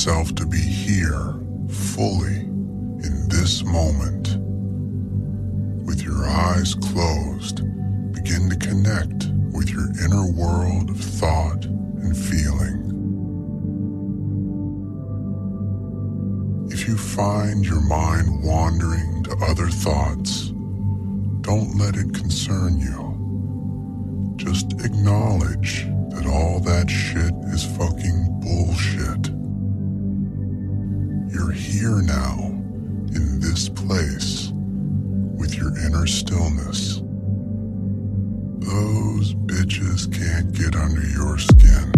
Yourself to be here fully in this moment. With your eyes closed, begin to connect with your inner world of thought and feeling. If you find your mind wandering to other thoughts, don't let it concern you. Just acknowledge that all that shit is fucking bullshit. You're here now, in this place, with your inner stillness. Those bitches can't get under your skin.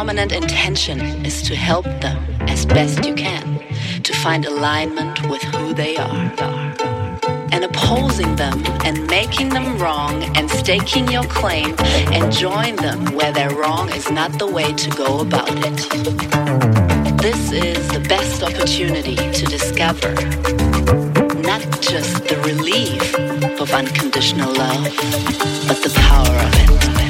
Dominant intention is to help them as best you can to find alignment with who they are. And opposing them and making them wrong and staking your claim and join them where they're wrong is not the way to go about it. This is the best opportunity to discover not just the relief of unconditional love, but the power of it.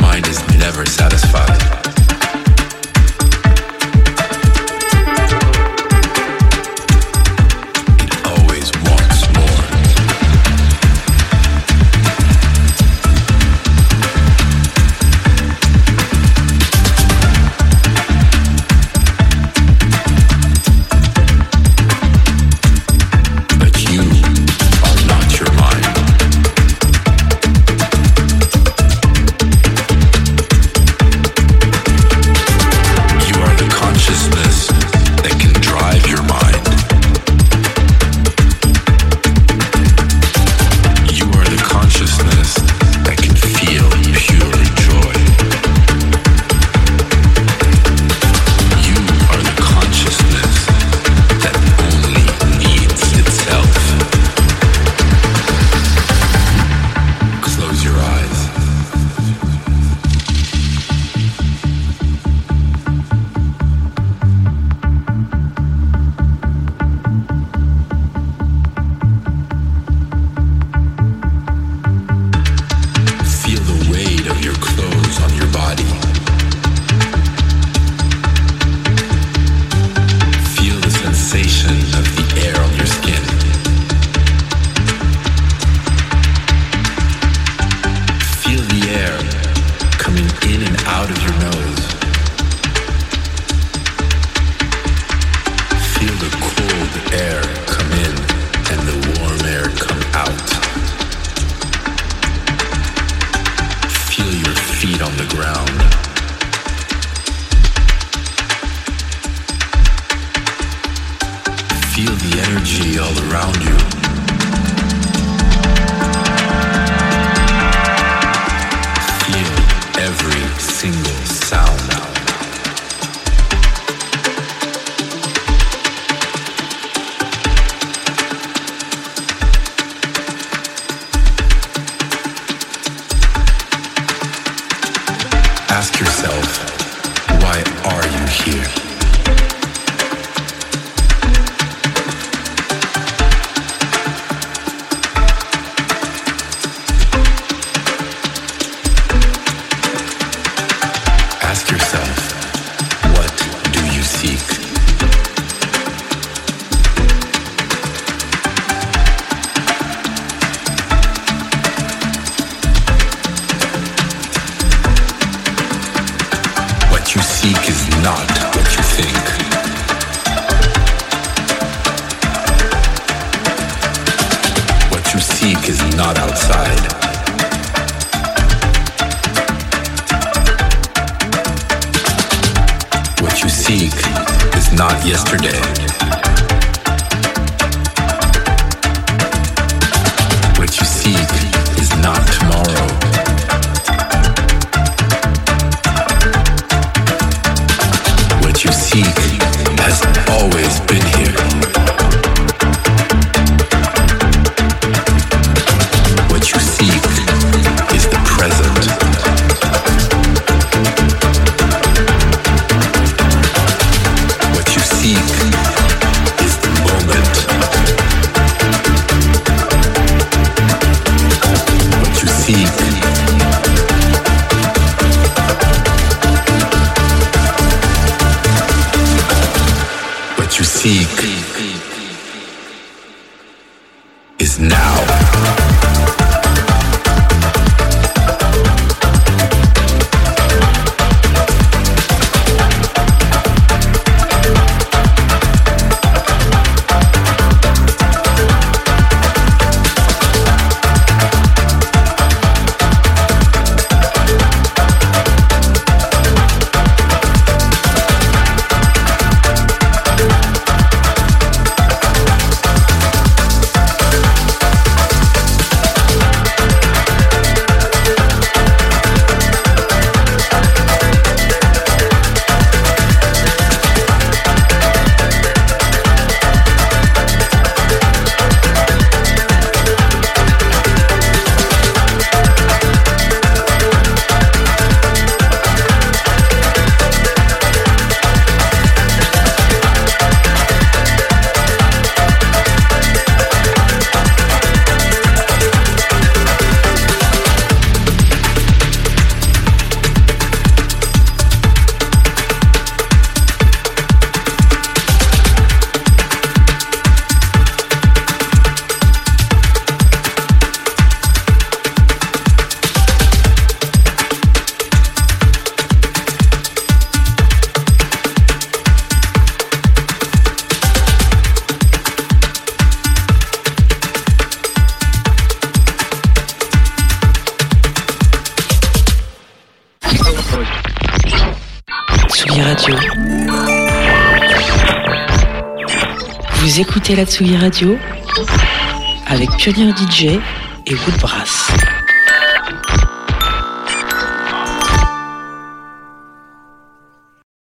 mind is never satisfied. seek is not outside. What you seek is not yesterday. La Radio avec Pionnier DJ et Woodbrass.